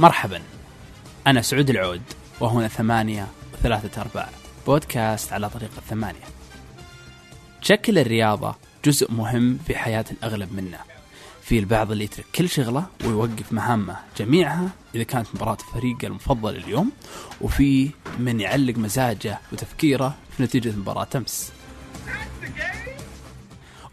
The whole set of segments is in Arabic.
مرحبا. أنا سعود العود وهنا ثمانية وثلاثة أرباع. بودكاست على طريق الثمانية تشكل الرياضة جزء مهم في حياة الأغلب منا. في البعض اللي يترك كل شغلة ويوقف مهامه جميعها إذا كانت مباراة فريقه المفضل اليوم وفي من يعلق مزاجه وتفكيره في نتيجة مباراة أمس.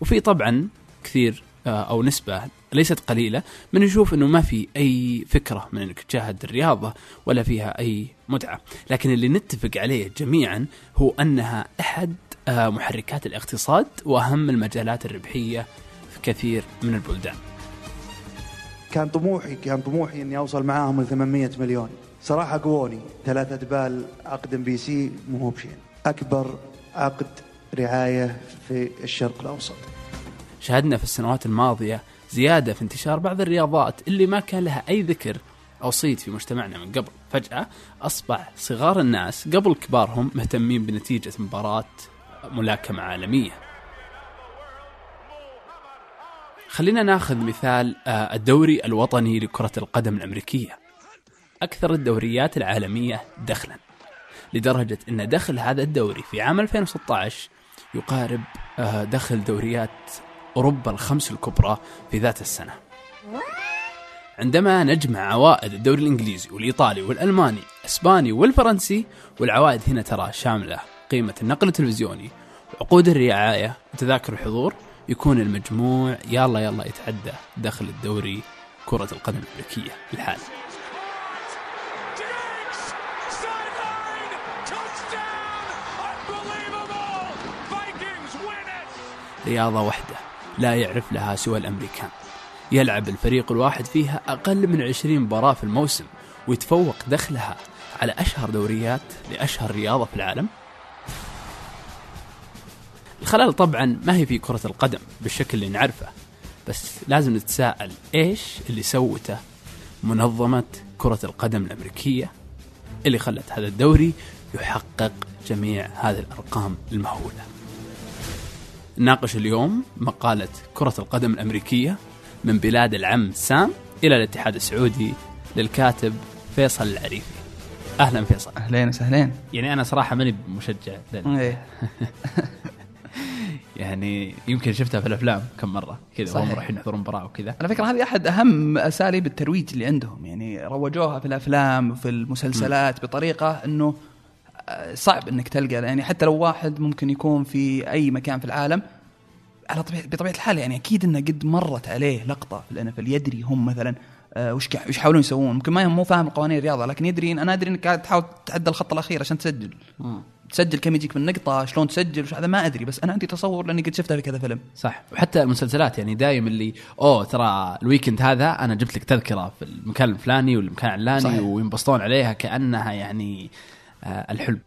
وفي طبعا كثير أو نسبة ليست قليلة من يشوف إنه ما في أي فكرة من إنك تشاهد الرياضة ولا فيها أي متعة، لكن اللي نتفق عليه جميعا هو أنها أحد آه، محركات الاقتصاد وأهم المجالات الربحية في كثير من البلدان. كان طموحي كان طموحي إني أوصل معاهم ل 800 مليون. صراحة قووني. ثلاثة أدبال عقد MBC مو هو بشيء. أكبر عقد رعاية في الشرق الأوسط. شاهدنا في السنوات الماضية زيادة في انتشار بعض الرياضات اللي ما كان لها أي ذكر أو صيت في مجتمعنا من قبل، فجأة أصبح صغار الناس قبل كبارهم مهتمين بنتيجة مباراة ملاكمة عالمية. خلينا ناخذ مثال آه، الدوري الوطني لكرة القدم الأمريكية أكثر الدوريات العالمية دخلا لدرجة أن دخل هذا الدوري في عام 2016 يقارب آه، دخل دوريات أوروبا الخمس الكبرى في ذات السنة. عندما نجمع عوائد الدوري الإنجليزي والإيطالي والألماني الإسباني والفرنسي والعوائد هنا ترى شاملة. قيمة النقل التلفزيوني وعقود الرعاية وتذاكر الحضور يكون المجموع يلا يلا يتعدى دخل الدوري كرة القدم الأمريكية الحالي. رياضة واحدة. لا يعرف لها سوى الأمريكان. يلعب الفريق الواحد فيها أقل من 20 مباراة في الموسم ويتفوق دخلها على أشهر دوريات لأشهر رياضة في العالم. الخلل طبعا ما هي في كرة القدم بالشكل اللي نعرفه بس لازم نتساءل إيش اللي سوته منظمة كرة القدم الأمريكية اللي خلت هذا الدوري يحقق جميع هذه الأرقام المهولة. نناقش اليوم مقالة كرة القدم الأمريكية من بلاد العم سام إلى الاتحاد السعودي للكاتب فيصل العريفي. أهلا فيصل. أهلين وسهلين. يعني أنا صراحة ماني مشجع إيه. يعني يمكن شفتها في الأفلام كم مرة. كذا وهم. رايحين يحضرون مباراة وكذا. على فكرة هذه أحد أهم أساليب الترويج اللي عندهم. يعني روجوها في الأفلام وفي المسلسلات بطريقة إنه صعب إنك تلقى يعني حتى لو واحد ممكن يكون في أي مكان في العالم على طبيعه بطبيعة الحال يعني أكيد إنه قد مرت عليه لقطة في الان يدري هم مثلا آه، وش وش يحاولون يسوون؟ ممكن ما مو فاهم قوانين الرياضة لكن يدري أنا أدري إنك قاعد تحاول تعدى الخط الأخير عشان تسجل. تسجل كم يجيك من نقطة شلون تسجل وش هذا ما أدري بس أنا عندي تصور لأني قد شفتها في كذا فيلم. صح. وحتى المسلسلات يعني دايم اللي أوه ترى الويكند هذا أنا جبت لك تذكرة في المكان الفلاني والمكان العلاني. وينبسطون عليها كأنها يعني آه، الحلم.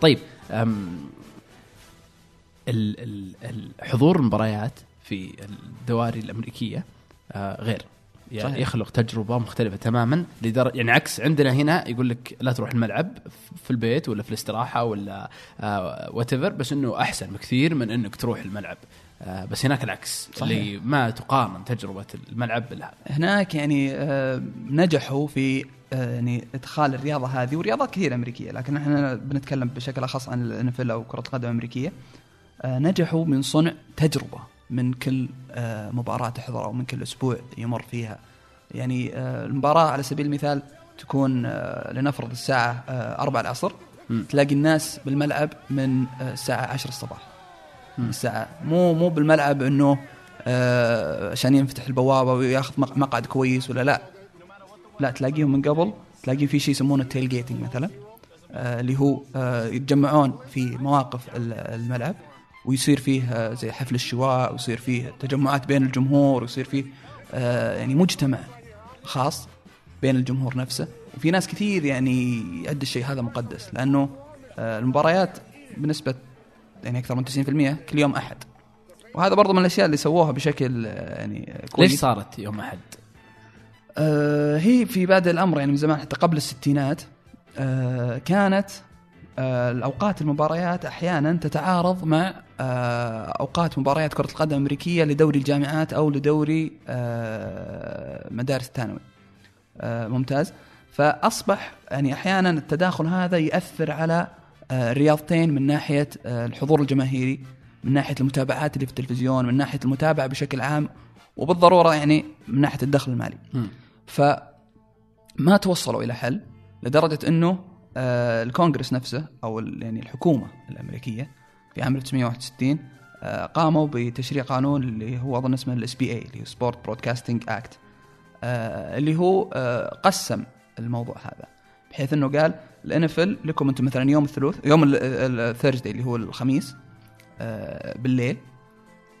طيب حضور المباريات في الدواري الأمريكية آه، غير. يعني صحيح. يخلق تجربة مختلفة تماما لدر... يعني عكس عندنا هنا يقول لك لا تروح الملعب في البيت ولا في الاستراحة ولا وات بس إنه أحسن بكثير من إنك تروح الملعب آه بس هناك العكس صحيح. اللي ما تقارن تجربة الملعب بالهذا هناك يعني آه، نجحوا في آه، يعني إدخال الرياضة هذه ورياضات كثيرة أمريكية لكن إحنا بنتكلم بشكل أخص عن الانفل أو كرة القدم الامريكيه آه، نجحوا من صنع تجربة من كل آه، مباراة تحضرها أو من كل أسبوع يمر فيها. يعني آه، المباراة على سبيل المثال تكون آه، لنفرض الساعة 4 العصر تلاقي الناس بالملعب من الساعة 10 الصباح. الساعة مو مو بالملعب إنه عشان ينفتح البوابة وياخذ مق- مقعد كويس ولا لا. لا تلاقيهم من قبل. تلاقي في شيء يسمونه التيل جيتنج مثلا اللي هو يتجمعون في مواقف ال- الملعب. ويصير فيه آه، زي حفل الشواء ويصير فيه تجمعات بين الجمهور ويصير فيه آه، يعني مجتمع خاص بين الجمهور نفسه. وفي ناس كثير يعني يعد الشيء هذا مقدس لأنه آه، المباريات بنسبة يعني أكثر من 90% كل يوم أحد. وهذا برضو من الأشياء اللي سووها بشكل يعني كويس. ليش صارت يوم أحد؟ آه هي في بادئ الأمر يعني من زمان حتى قبل الستينات آه كانت آه الأوقات المباريات أحيانا تتعارض مع آه أوقات مباريات كرة القدم الامريكيه لدوري الجامعات أو لدوري آه مدارس الثانوي ممتاز. فأصبح يعني أحيانا التداخل هذا يأثر على الرياضتين من ناحية الحضور الجماهيري من ناحية المتابعات اللي في التلفزيون من ناحية المتابعة بشكل عام وبالضرورة يعني من ناحية الدخل المالي. فما توصلوا إلى حل لدرجة إنه الكونغرس نفسه أو يعني الحكومة الأمريكية في عام 1961 آه قاموا بتشريع قانون اللي هو أظن اسمه ال SBA اللي هو Sports Broadcasting Act اللي هو آه قسم الموضوع هذا. بحيث إنه قال ال NFL لكم أنتم مثلا يوم الثلاث يوم ال Thursday اللي هو الخميس آه بالليل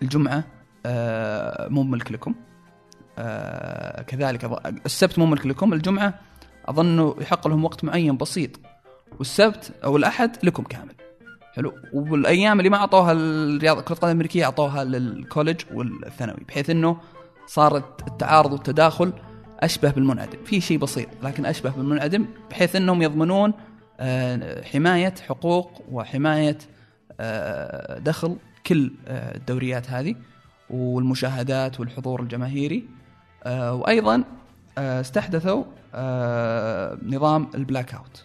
الجمعة آه مو ملك لكم. آه كذلك السبت مو ملك لكم الجمعة أظن يحق لهم وقت معين بسيط والسبت أو الأحد لكم كامل. حلو. والأيام اللي ما أعطوها الرياضه كرة القدم الأمريكية أعطوها لل college والثانوي بحيث إنه صارت التعارض والتداخل أشبه بالمنعدم. في شيء بسيط لكن أشبه بالمنعدم بحيث إنهم يضمنون آه، حماية حقوق وحماية آه، دخل كل آه، الدوريات هذه والمشاهدات والحضور الجماهيري. وأيضا استحدثوا نظام ال blackout.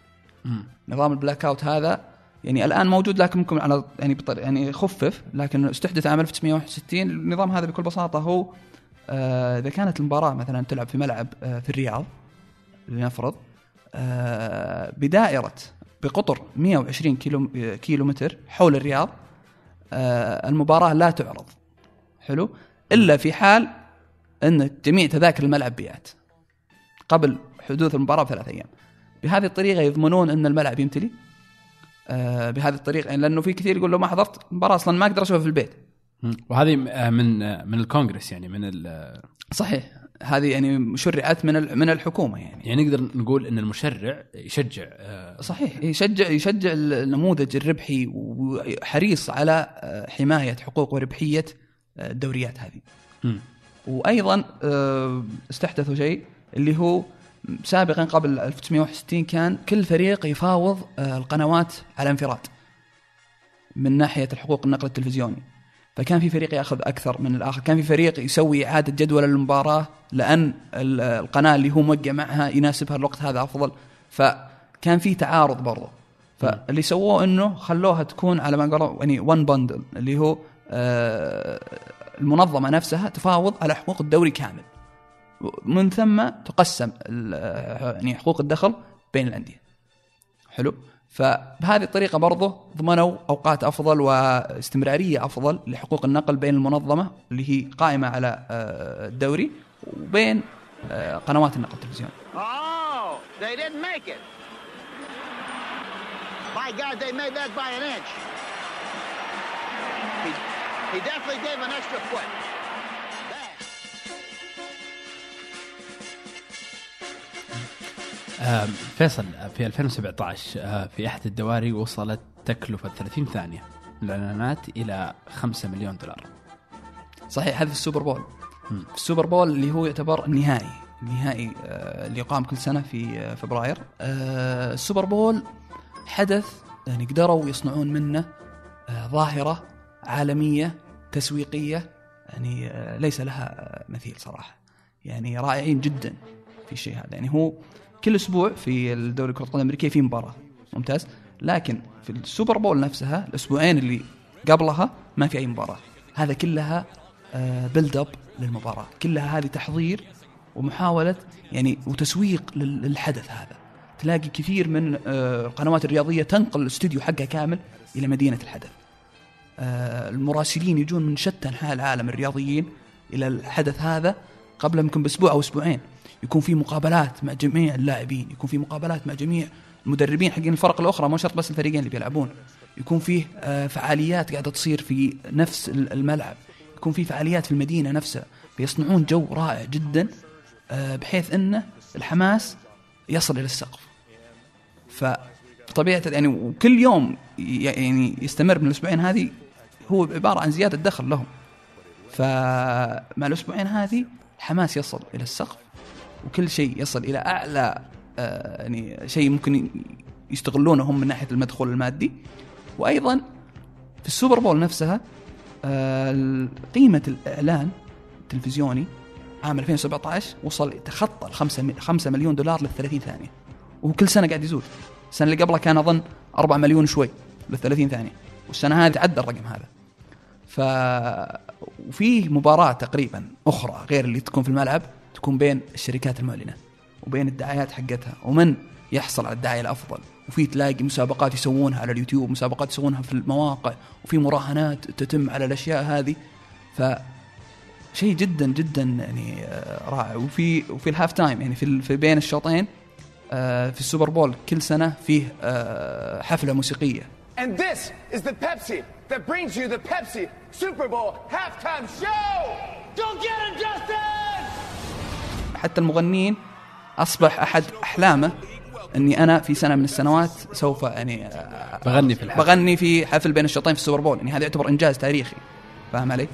نظام ال blackout هذا يعني الآن موجود لكن ممكن على يعني بطر يعني خفف لكن استحدث عام 1961 النظام هذا بكل بساطة هو آه، إذا كانت المباراة مثلا تلعب في ملعب آه، في الرياض لنفرض آه، بدائرة بقطر 120 كيلو كيلو متر حول الرياض آه، المباراة لا تعرض. حلو؟ إلا في حال إن جميع تذاكر الملعب بيعت. قبل حدوث المباراة بثلاث أيام. بهذه الطريقة يضمنون إن الملعب يمتلي. آه بهذه الطريقة يعني لأنه في كثير يقول لو ما حضرت المباراة أصلا ما أقدر أشوفها في البيت. وهذه آه، من آه، من الكونغرس يعني من ال- صحيح. هذه يعني شرعت من من الحكومة يعني. يعني نقدر نقول إن المشرع يشجع آه، صحيح. يشجع يشجع النموذج الربحي وحريص على حماية حقوق وربحية الدوريات هذه. مم. وأيضا استحدثوا شيء اللي هو سابقا قبل 1961 كان كل فريق يفاوض آه، القنوات على انفراد من ناحية الحقوق النقل التلفزيوني. فكان في فريق يأخذ أكثر من الآخر. كان في فريق يسوي إعادة جدول المباراة لأن ال- القناة اللي هو موقع معها يناسبها الوقت هذا أفضل. فكان في تعارض برضه فاللي سووه إنه خلوها تكون على ما قالوا يعني ون بندل اللي هو آه، المنظمة نفسها تفاوض على حقوق الدوري كامل. من ثم تقسم يعني حقوق الدخل بين الأندية حلو فبهذه الطريقة برضه ضمنوا أوقات أفضل واستمرارية أفضل لحقوق النقل بين المنظمة اللي هي قائمة على آه، الدوري وبين آه، قنوات النقل التلفزيوني Oh, they didn't make it. My God, they made that by an inch. He, he definitely gave an extra foot. فيصل آه، في 2017 آه، في أحد الدواري وصلت تكلفة 30 ثانية من الاعلانات إلى 5 مليون دولار. صحيح هذا في ال Super Bowl. في ال Super Bowl اللي هو يعتبر النهائي النهائي اللي يقام كل سنة في آه، فبراير. ال Super Bowl حدث يعني قدروا يصنعون منه ظاهرة عالمية تسويقية يعني ليس لها مثيل صراحة. يعني رائعين جدا في الشيء هذا. يعني هو كل أسبوع في الدوري كره القدم الأمريكية في مباراة. ممتاز. لكن في ال Super Bowl نفسها الأسبوعين اللي قبلها ما في أي مباراة. هذا كلها build up للمباراة. كلها هذه تحضير ومحاولة يعني وتسويق لل- للحدث هذا. تلاقي كثير من آه، القنوات الرياضية تنقل الاستوديو حقها كامل إلى مدينة الحدث. آه، المراسلين يجون من شتى أنحاء العالم الرياضيين إلى الحدث هذا. قبل يمكن بأسبوع أو أسبوعين. يكون في مقابلات مع جميع اللاعبين يكون في مقابلات مع جميع المدربين حقين الفرق الأخرى مو شرط بس الفريقين اللي بيلعبون. يكون فيه آه، فعاليات قاعدة تصير في نفس ال- الملعب. يكون في فعاليات في المدينة نفسها بيصنعون جو رائع جدا آه، بحيث انه الحماس يصل إلى السقف. فطبيعة يعني وكل يوم يعني يستمر من الأسبوعين هذه هو عبارة عن زيادة دخل لهم. فمع الأسبوعين هذه الحماس يصل إلى السقف وكل شيء يصل إلى أعلى آه، يعني شيء ممكن يستغلونه هم من ناحية المدخول المادي. وأيضا في السوبر بول نفسها آه، قيمة الإعلان التلفزيوني عام 2017 وصل تخطى ال 5 مليون دولار لل 30 ثانية. وهو كل سنة قاعد يزود. السنة اللي قبلها كان أظن 4 مليون شوي لل 30 ثانية. والسنة هذه تعدى الرقم هذا. ف وفي مباراة تقريبا أخرى غير اللي تكون في الملعب تكون بين الشركات المعلنة وبين الدعايات حقتها ومن يحصل على الدعاية الأفضل. وفي تلاقي مسابقات يسوونها على اليوتيوب مسابقات يسوونها في المواقع وفي مراهنات تتم على الأشياء هذه. ف شيء جدا جدا يعني آه، رائع. وفي وفي ال halftime يعني في في بين الشوطين آه، في ال Super Bowl كل سنة فيه آه، حفلة موسيقية. And this is the Pepsi that brings you the Pepsi Super Bowl halftime show. Go get him, Justin! حتى المغنيين أصبح أحد أحلامه إني أنا في سنة من السنوات سوف يعني بغني في الحفل. بغني في حفل بين الشوطين في ال Super Bowl يعني هذا يعتبر إنجاز تاريخي فاهم علي؟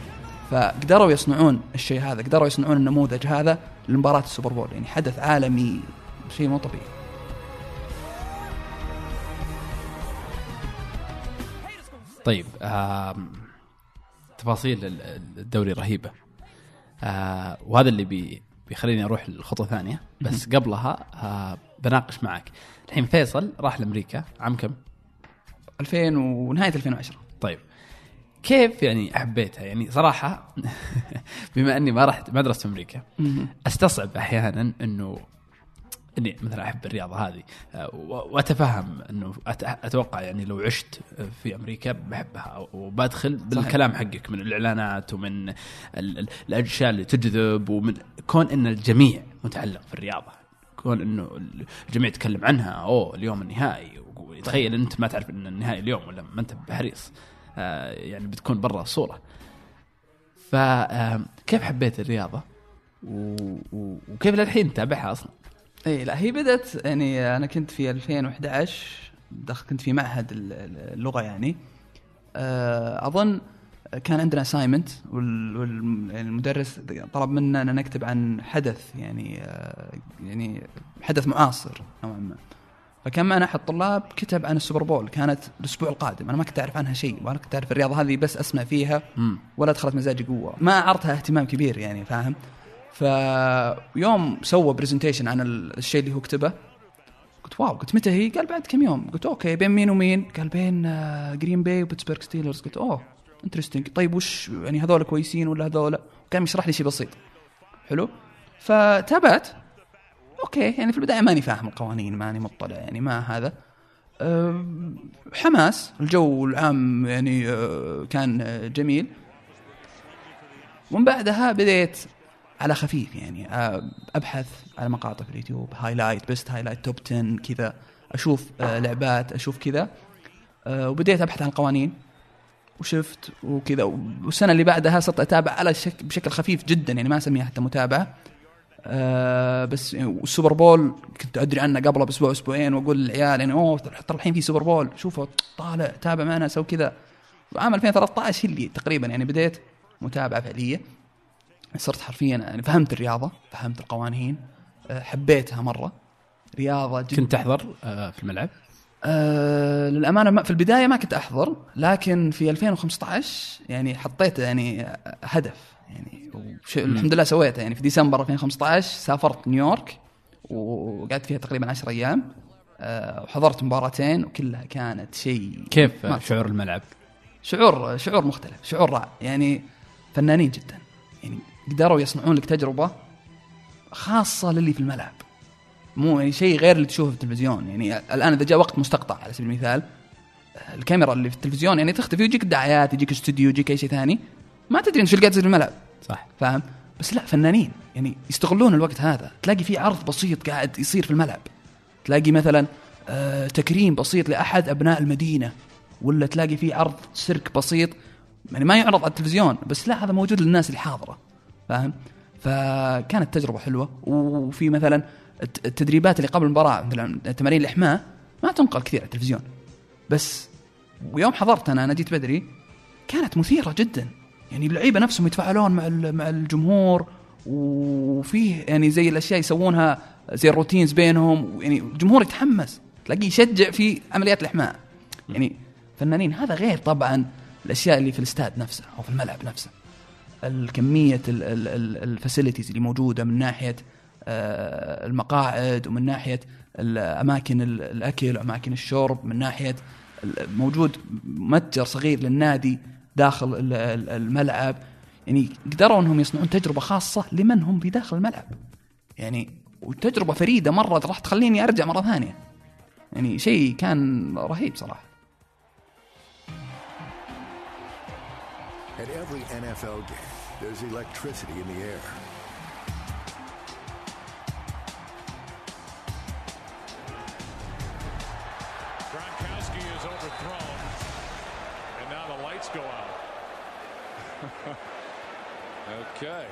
فقدروا يصنعون الشيء هذا قدروا يصنعون النموذج هذا لمباراة السوبر بول يعني حدث عالمي شيء مو طبيعي طيب تفاصيل ال- ال- الدوري رهيبة. آه وهذا اللي بي بيخليني أروح للخطوه الثانية بس قبلها آه بناقش معك. الحين فيصل راح لأمريكا. عام كم؟ 2000 ونهايه 2010 طيب. كيف يعني حبيتها يعني صراحة بما أني ما رحت ما درست في أمريكا أستصعب أحيانا إنه إني مثلا أحب الرياضة هذه. آه، وأتفهم إنه أتوقع يعني لو عشت في أمريكا بحبها وبدخل بالكلام حقك من الإعلانات ومن ال- ال- الاشياء اللي تجذب ومن كون إن الجميع متعلق في الرياضة. كون إنه الجميع يتكلم عنها أوه اليوم النهائي. تخيل أنت ما تعرف إن النهائي اليوم ولا ما أنت بحريص. آه، يعني بتكون برا الصورة فكيف حبيت الرياضة؟ وكيف للحين تتابعها أصلا؟ اي لا هي بدأت يعني أنا كنت في 2011 دخل كنت في معهد ال- ال- اللغة يعني. آه، أظن كان عندنا اساينمنت والمدرس طلب منا أن نكتب عن حدث يعني آه، يعني حدث معاصر نوعا ما. فكان معنا أحد الطلاب كتب عن ال Super Bowl كانت الأسبوع القادم أنا ما كنت أعرف عنها شيء وأنا كنت أعرف الرياضة هذه بس أسمع فيها. ولا دخلت مزاجي قوة. ما اعرتها اهتمام كبير يعني فاهم؟ فيوم سوى presentation عن ال- الشيء اللي هو كتبه قلت wow قلت متى هي؟ قال بعد كم يوم قلت okay بين مين ومين؟ قال بين آه، Green Bay و Pittsburgh Steelers قلت أوه interesting طيب وش يعني هذول كويسين ولا هذول؟ كان يشرح لي شيء بسيط حلو؟ فتابعت okay يعني في البداية ماني فاهم القوانين ماني مطلع يعني ما هذا أم، حماس الجو العام يعني أه، كان أه، جميل ومن بعدها بديت على خفيف يعني أبحث على مقاطع في اليوتيوب highlight best highlight top 10 كذا. أشوف لعبات أشوف كذا. وبديت أبحث عن القوانين وشفت وكذا. والسنة اللي بعدها صرت أتابع على شك بشكل خفيف جدا يعني ما أسميها حتى متابعة. آه بس وال Super Bowl كنت أدري عنه قبله بأسبوع أسبوعين وأقول للعيال يعني أوه ترى الحين في Super Bowl شوفوا طالع تابع معنا سوي كذا. عام 2013 هي اللي تقريبا يعني بديت متابعة فعليه صرت حرفيا يعني فهمت الرياضة فهمت القوانين آه، حبيتها مرة. رياضة جدا. كنت تحضر آه، في الملعب؟ آه للأمانة ما في البداية ما كنت أحضر لكن في 2015 يعني حطيت يعني هدف يعني الحمد لله سويته يعني. في ديسمبر 2015 سافرت نيويورك وقعدت فيها تقريبا 10 أيام آه وحضرت مباراتين وكلها كانت شيء كيف ما آه، شعور الملعب؟ شعور شعور مختلف شعور رائع يعني فنانين جدا يعني. قدروا يصنعون لك تجربة خاصة للي في الملعب. مو يعني شيء غير اللي تشوفه في التلفزيون. يعني الآن إذا جاء وقت مستقطع على سبيل المثال الكاميرا اللي في التلفزيون يعني تختفي ويجيك دعايات يجيك استوديو يجيك أي شيء ثاني. ما تدري إيش اللي قاعد يصير في الملعب. صح. فاهم؟ بس لا فنانين. يعني يستغلون الوقت هذا. تلاقي في عرض بسيط قاعد يصير في الملعب. تلاقي مثلا آه تكريم بسيط لأحد أبناء المدينة. ولا تلاقي في عرض سيرك بسيط. يعني ما يعرض على التلفزيون. بس لا هذا موجود للناس اللي حاضره فاهم؟ فكانت تجربة حلوة. وفي مثلا الت- التدريبات اللي قبل المباراة مثلا تمارين الإحماء ما تنقل كثير على التلفزيون. بس ويوم حضرت أنا أنا جيت بدري كانت مثيرة جدا. يعني اللعيبة نفسهم يتفاعلون مع مع الجمهور وفيه يعني زي الأشياء يسوونها زي ال routines بينهم. يعني الجمهور يتحمس تلاقيه يشجع في عمليات الإحماء. يعني فنانين هذا غير طبعا الأشياء اللي في الاستاد نفسه أو في الملعب نفسه. الكمية ال facilities اللي موجودة من ناحية آه، المقاعد ومن ناحية الاماكن ال- الأكل وأماكن الشرب من ناحية موجود متجر صغير للنادي داخل ال- ال- الملعب. يعني قدروا انهم يصنعون تجربة خاصة لمن هم في داخل الملعب. يعني وتجربة فريدة مرة راح تخليني أرجع مرة ثانية. يعني شيء كان رهيب صراحة. At every NFL game, there's electricity in the air. Gronkowski is overthrown, and now the lights go out. okay.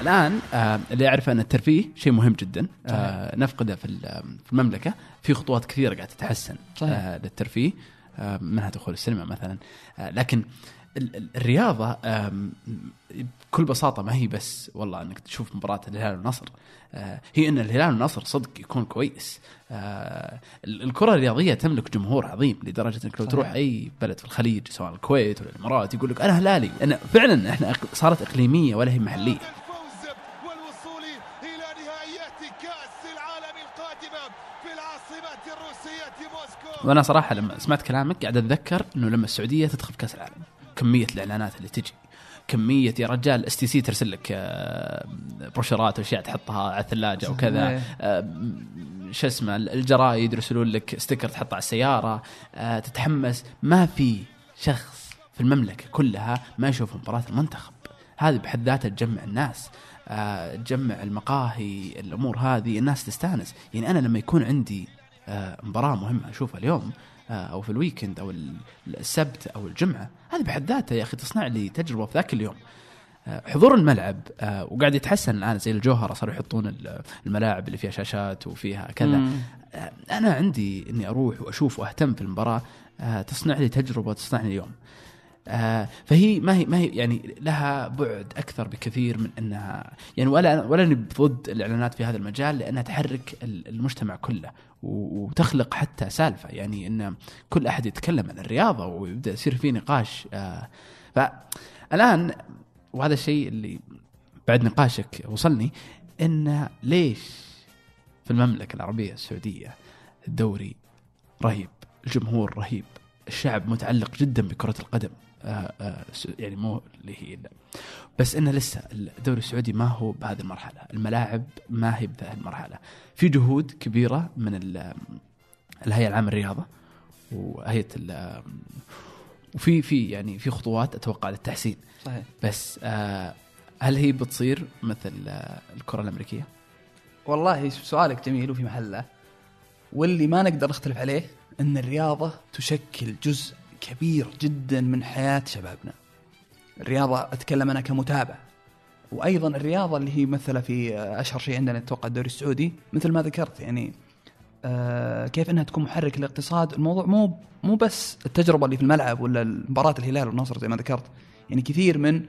الآن آه اللي يعرف أن الترفيه شيء مهم جدا آه نفقده في ال- في المملكة في خطوات كثيرة قاعدة تتحسن صحيح. آه للترفيه منها دخول السينما مثلا. آه لكن ال- ال- الرياضة آم، بكل بساطة ما هي بس والله إنك تشوف مباراة الهلال والنصر. آه هي إن الهلال والنصر صدق يكون كويس. آه ال- الكرة الرياضية تملك جمهور عظيم لدرجة إنك لو. تروح أي بلد في الخليج سواء الكويت ولا الإمارات يقول لك أنا هلالي. أنا فعلا إحنا صارت إقليمية ولا هي محلية. وأنا صراحة لما سمعت كلامك قاعد أتذكر إنه لما السعودية تدخل كأس العالم كمية الإعلانات اللي تجي كمية يا رجال اس تي سي ترسل لك آه، brochures ات وأشياء تحطها على الثلاجة وكذا. آه، شو اسمه الجرايد يرسلون لك sticker تحطه على السيارة آه، تتحمس. ما في شخص في المملكة كلها ما يشوف مباراة المنتخب. هذه بحد ذاتها تجمع الناس تجمع المقاهي الأمور هذه الناس تستانس. يعني أنا لما يكون عندي مباراة مهمة أشوفها اليوم آه، أو في الويكند أو ال- السبت أو الجمعة. هذه بحد ذاتها يا أخي تصنع لي تجربه في ذاك اليوم. آه، حضور الملعب آه، وقاعد يتحسن الآن زي الجوهرة صاروا يحطون ال- الملاعب اللي فيها شاشات وفيها كذا. مم. آه، أنا عندي إني أروح وأشوف وأهتم في المباراة آه، تصنع لي تجربه تصنع لي اليوم آه، فهي ما هي ما هي يعني لها بعد أكثر بكثير من انها يعني ولا ولا اني ضد الإعلانات في هذا المجال لأنها تحرك ال- المجتمع كله وتخلق حتى سالفة. يعني إن كل أحد يتكلم عن الرياضة ويبدأ يصير في نقاش آه، فالان وهذا الشيء اللي بعد نقاشك وصلني إن ليش في المملكة العربية السعودية الدوري رهيب الجمهور رهيب الشعب متعلق جدا بكرة القدم؟ يعني مو اللي هي لا. بس إنه لسه الدوري السعودي ما هو بهذه المرحلة. الملاعب ما هي بهذه المرحلة. في جهود كبيرة من ال- الهيئة العامة للرياضة وهيئة ال- وفي في يعني في خطوات أتوقع للتحسين. صحيح. بس آه هل هي بتصير مثل آه الكرة الأمريكية؟ والله سؤالك جميل وفي محله. واللي ما نقدر نختلف عليه إن الرياضة تشكل جزء كبير جدا من حياة شبابنا. الرياضة أتكلم أنا كمتابع. وأيضا الرياضة اللي هي مثلا في أشهر شيء عندنا أتوقع الدوري السعودي مثل ما ذكرت يعني آه كيف إنها تكون محرك للاقتصاد. الموضوع مو مو بس التجربة اللي في الملعب ولا مباراه الهلال والنصر زي ما ذكرت. يعني كثير من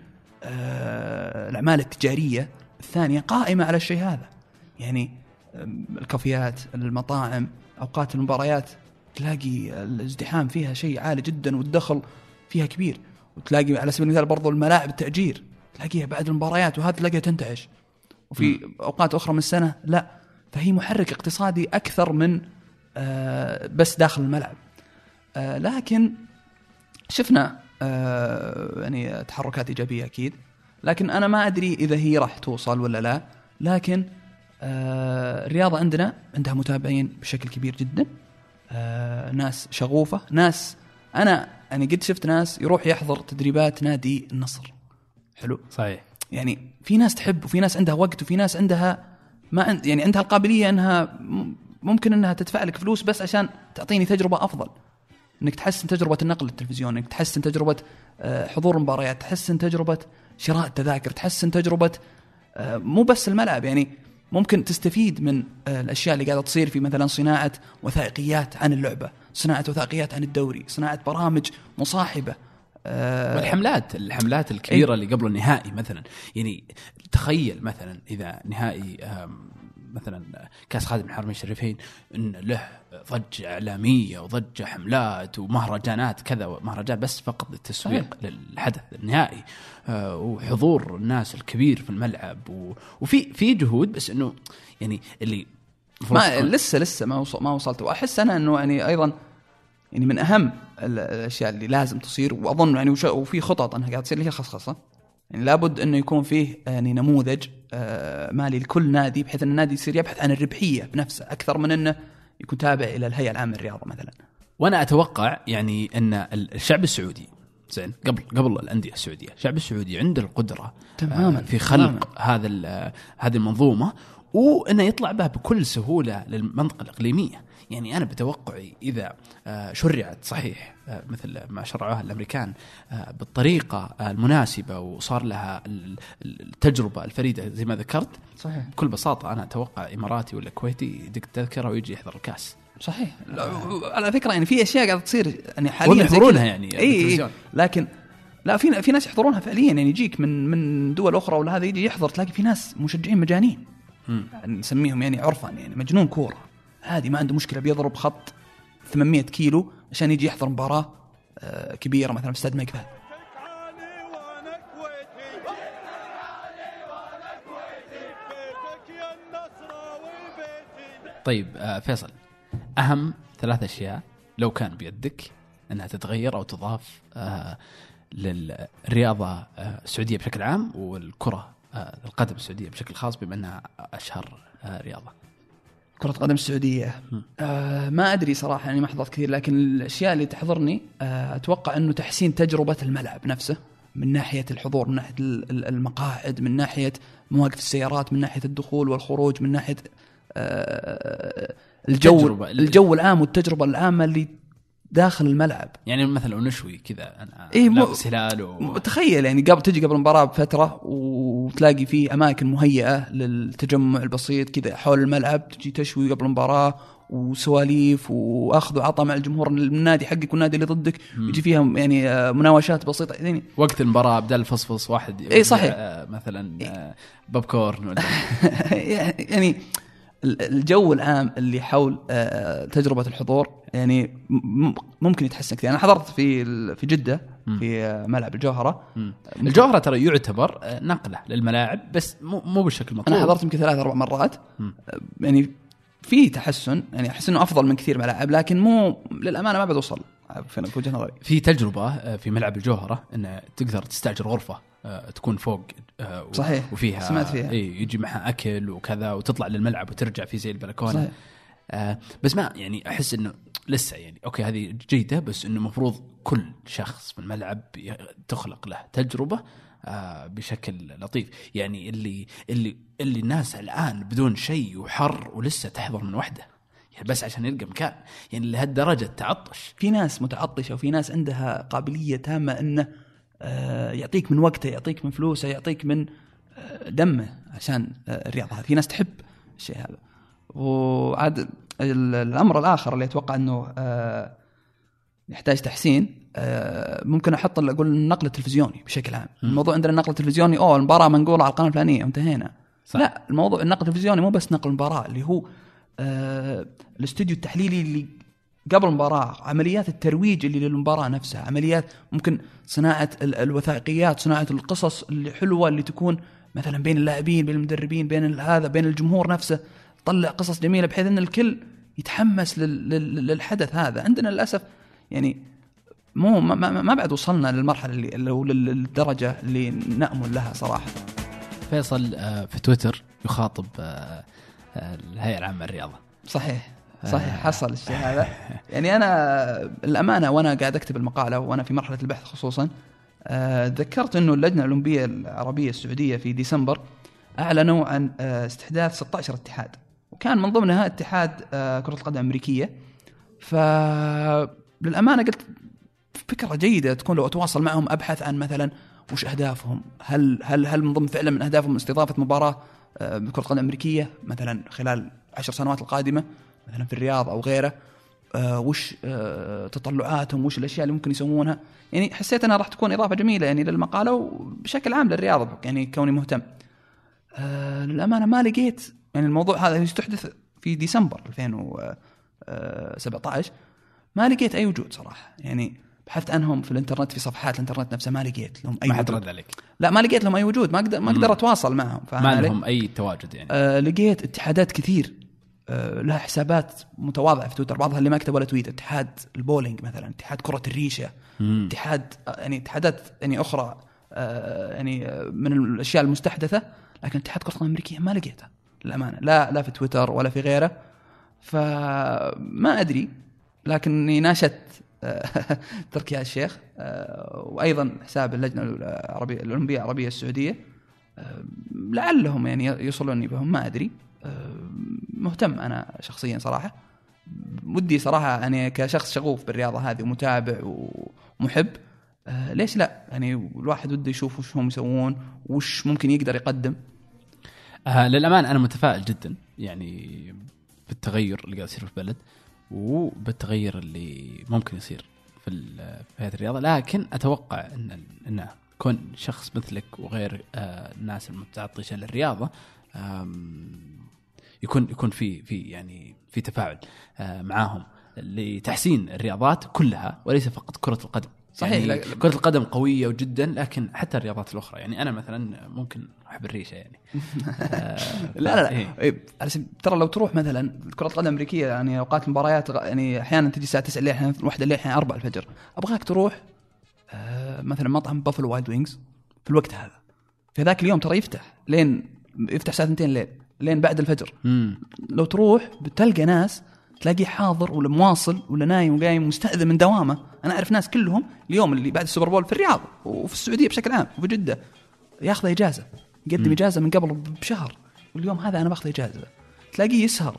آه الأعمال التجارية الثانية قائمة على الشيء هذا. يعني الكافيات المطاعم أوقات المباريات. تلاقي الازدحام فيها شيء عالي جدا والدخل فيها كبير. وتلاقي على سبيل المثال برضو الملاعب التأجير. تلاقيها بعد المباريات وهذا تلاقيها تنتعش. وفي أوقات أخرى من السنة لا. فهي محرك اقتصادي أكثر من آه، بس داخل الملعب. آه، لكن شفنا آه، يعني تحركات إيجابية أكيد. لكن أنا ما أدري إذا هي راح توصل ولا لا. لكن آه، الرياضة عندنا عندها متابعين بشكل كبير جدا. آه، ناس شغوفة. ناس أنا يعني قد شفت ناس يروح يحضر تدريبات نادي النصر. حلو؟ صحيح. يعني في ناس تحب وفي ناس عندها وقت وفي ناس عندها ما عند يعني عندها القابلية إنها ممكن إنها تدفع لك فلوس بس عشان تعطيني تجربة أفضل. إنك تحسن تجربة النقل للتلفزيون إنك تحسن تجربة آه، حضور المباريات تحسن تجربة شراء التذاكر تحسن تجربة آه، مو بس الملعب. يعني ممكن تستفيد من آه، الأشياء اللي قاعدة تصير في مثلا صناعة وثائقيات عن اللعبة صناعة وثائقيات عن الدوري صناعة برامج مصاحبة آه، والحملات الحملات الكبيرة اللي قبل النهائي مثلا. يعني تخيل مثلا إذا نهائي مثلا كاس خادم الحرمين الشريفين إن له ضجة إعلامية وضجة حملات ومهرجانات كذا مهرجان بس فقط للتسويق للحدث النهائي. آه، وحضور الناس الكبير في الملعب وفي في جهود بس إنه يعني اللي ما لسه لسه ما وصل ما وصلت. وأحس أنا إنه يعني أيضا يعني من أهم ال- الأشياء اللي لازم تصير وأظن يعني وفي خطط أنها قاعد تصير اللي هي الخصخصة. يعني لابد إنه يكون فيه يعني نموذج مالي لكل نادي بحيث أن النادي يصير يبحث عن الربحية بنفسه أكثر من أنه يكون تابع إلى الهيئة العامة للرياضة مثلا. وأنا أتوقع يعني أن الشعب السعودي زين قبل قبل الأندية السعودية، الشعب السعودي عنده القدرة تماماً، آه، في خلق تماماً. هذا هذه المنظومة وإنه يطلع بها بكل سهولة للمنطقة الإقليمية، يعني أنا بتوقعي إذا آه، شرعت صحيح آه، مثل ما شرعوها الأمريكان آه، بالطريقة المناسبة وصار لها ال- التجربة الفريدة زي ما ذكرت صحيح. بكل بساطة أنا أتوقع إماراتي ولا كويتي يدق تذكرة ويجي يحضر الكاس. صحيح. على فكرة يعني في أشياء قاعدة تصير يعني حاليا يحضرونها. يعني إي لكن لا في في ناس يحضرونها فعليا يعني يجيك من من دول أخرى ولا هذا يجي يحضر تلاقي في ناس مشجعين مجانين. نسميهم يعني عرفا يعني. مجنون كورة. عادي ما عنده مشكلة بيضرب خط 800 كيلو عشان يجي يحضر مباراة آه، كبيرة مثلا في استاد الملك فهد طيب آه، فيصل أهم ثلاث أشياء لو كان بيدك أنها تتغير أو تضاف آه، للرياضة السعودية بشكل عام والكرة القدم السعودية بشكل خاص بما أنها أشهر آه، رياضة. كرة قدم السعودية آه ما أدري صراحة يعني ما حضرت كثير لكن الأشياء اللي تحضرني آه أتوقع أنه تحسين تجربة الملعب نفسه من ناحية الحضور من ناحية ال- ال- المقاعد من ناحية مواقف السيارات من ناحية الدخول والخروج من ناحية آه الجو. الجو العام والتجربة العامة اللي داخل الملعب. يعني مثلا ونشوي كذا أنا إيه، مو- هلال و... تخيل يعني قبل تجي قبل المباراة بفترة وتلاقي في أماكن مهيئة للتجمع البسيط كذا حول الملعب تجي تشوي قبل المباراة وسواليف وأخذ وعطاء مع الجمهور النادي حقك والنادي اللي ضدك. يجي فيها يعني آه، مناوشات بسيطة. يعني وقت المباراة بدل الفصفص واحد إيه، صحيح. آه، مثلا آه، بوب كورن ولا يعني الجو العام اللي حول آه، تجربة الحضور يعني ممكن يتحسن كثير. أنا حضرت في في جدة في آه، ملعب الجوهرة. الجوهرة ترى يعتبر آه، نقلة للملاعب بس مو مو بالشكل المطلوب أنا حضرت يمكن ثلاث أربع مرات. يعني في تحسن يعني أحس إنه أفضل من كثير ملاعب لكن مو للأمانة ما بعد وصل. في وجهه نظري. في تجربة آه، في ملعب الجوهرة انه تقدر تستأجر غرفة. آه، تكون فوق آه، صحيح. وفيها سمعت فيها. إي يجي معها أكل وكذا وتطلع للملعب وترجع في زي البلكونة صحيح. آه بس ما يعني أحس إنه لسه يعني أوكي هذه جيدة بس إنه المفروض كل شخص في الملعب تخلق له تجربة آه بشكل لطيف يعني اللي اللي اللي الناس الآن بدون شيء وحر ولسه تحضر من وحده يعني بس عشان يلقى مكان يعني لهالدرجة تعطش في ناس متعطشة وفي ناس عندها قابلية تامة إنه آه، يعطيك من وقته يعطيك من فلوسه يعطيك من آه، دمه عشان آه، الرياضة هذه. في ناس تحب الشيء هذا. وعاد ال- الأمر الآخر اللي أتوقع إنه آه، يحتاج تحسين آه، ممكن أحط أقول النقل التلفزيوني بشكل عام. الموضوع عندنا النقل التلفزيوني أوه المباراة منقولة على القناة الفلانية وانتهينا صح. لا الموضوع النقل التلفزيوني مو بس نقل المباراة اللي هو آه الاستوديو التحليلي اللي قبل المباراة عمليات الترويج اللي للمباراة نفسها عمليات ممكن صناعة ال- الوثائقيات صناعة القصص اللي حلوة اللي تكون مثلا بين اللاعبين بين المدربين بين هذا بين الجمهور نفسه تطلع قصص جميلة بحيث إن الكل يتحمس لل- لل- للحدث هذا. عندنا للأسف يعني مو ما, ما, ما بعد وصلنا للمرحلة اللي لل- للدرجة اللي نأمل لها صراحة. فيصل آه، في تويتر يخاطب آه، آه، الهيئة العامة للرياضة. صحيح. صحيح حصل الشيء هذا. يعني أنا الأمانة وأنا قاعد أكتب المقالة وأنا في مرحلة البحث خصوصا آه، ذكرت إنه اللجنة الأولمبية العربية السعودية في ديسمبر أعلنوا عن آه، استحداث 16 اتحاد. وكان من ضمنها اتحاد آه، كرة القدم الأمريكية. فللامانه قلت فكرة جيدة تكون لو أتواصل معهم أبحث عن مثلا وش أهدافهم؟ هل هل هل من ضمن فعلا من أهدافهم استضافة مباراة آه، بكرة قدم امريكيه مثلا خلال عشر سنوات القادمة؟ مثلا في الرياض أو غيره آه وش آه تطلعاتهم وش الأشياء اللي ممكن يسوونها. يعني حسيت أنها راح تكون إضافة جميلة يعني للمقالة وبشكل عام للرياضة يعني كوني مهتم. آه للأمانة ما لقيت يعني الموضوع هذا يستحدث في ديسمبر 2017 ما لقيت أي وجود صراحة. يعني بحثت عنهم في الإنترنت في صفحات الإنترنت نفسها ما لقيت لهم أي ما حد رد عليك. لا ما لقيت لهم أي وجود ما أقدر ما أقدر. أتواصل معهم ما؟ لهم أي تواجد يعني. آه لقيت اتحادات كثير آه لها حسابات متواضعة في تويتر بعضها اللي ما كتب ولا tweet اتحاد البولينج مثلا اتحاد كرة الريشة مم. اتحاد آه، يعني اتحادات يعني أخرى آه يعني آه، من الأشياء المستحدثة لكن اتحاد كرة الأمريكية ما لقيتها للأمانة لا لا في تويتر ولا في غيره فما أدري لكني ناشدت آه، تركي الشيخ آه، وأيضا حساب اللجنة العربية الأولمبية العربية السعودية آه، لعلهم يعني يوصلوني بهم ما أدري آه، مهتم أنا شخصيا صراحة. ودي صراحة يعني كشخص شغوف بالرياضة هذه ومتابع ومحب آه، ليش لا؟ يعني الواحد وده يشوف وش هم يسوون وش ممكن يقدر يقدم. آه للأمان أنا متفائل جدا يعني بالتغير اللي قاعد يصير في البلد وبالتغير اللي ممكن يصير في في هذه الرياضة. لكن أتوقع أن أن كون شخص مثلك وغير آه الناس المتعطشة للرياضة يكون يكون في في يعني في تفاعل آه معاهم لتحسين الرياضات كلها وليس فقط كرة القدم. صحيح، يعني لا- كرة القدم قوية جدا لكن حتى الرياضات الأخرى. يعني أنا مثلا ممكن أحب الريشة يعني. آه، لا لا. لا إيه. إيه، ترى لو تروح مثلا كرة القدم الأمريكية يعني أوقات المباريات يعني أحيانا تجي الساعة 9 الليل أحيانا واحدة الليل أحيانا 4 الفجر. أبغاك تروح آه، مثلا مطعم بافلو وايلد وينجز في الوقت هذا. في ذاك اليوم ترى يفتح لين يفتح الساعة 2 الليل لين بعد الفجر. مم. لو تروح بتلقى ناس تلاقيه حاضر ولا مواصل ولا نايم وقايم مستأذن من دوامه. أنا أعرف ناس كلهم اليوم اللي بعد السوبر بول في الرياض وفي السعودية بشكل عام وفي جدة ياخذ إجازة يقدم مم. إجازة من قبل بشهر. واليوم هذا أنا باخذ إجازة. تلاقيه يسهر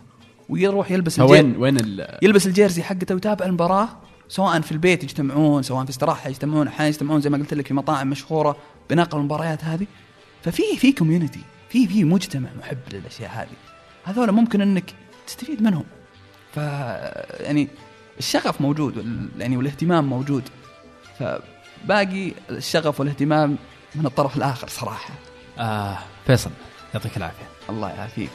ويروح يلبس فوين الجي- وين ال يلبس ال jersey حقته ويتابع المباراة سواء في البيت يجتمعون سواء في استراحة يجتمعون أحيانا يجتمعون زي ما قلت لك في مطاعم مشهورة بنقل المباريات هذه. ففي في community في في مجتمع محب للأشياء هذه. هذول ممكن إنك تستفيد منهم. ف يعني الشغف موجود وال- يعني والاهتمام موجود. فباقي الشغف والاهتمام من الطرف الآخر صراحة. آه فيصل يعطيك العافية. الله يعافيك.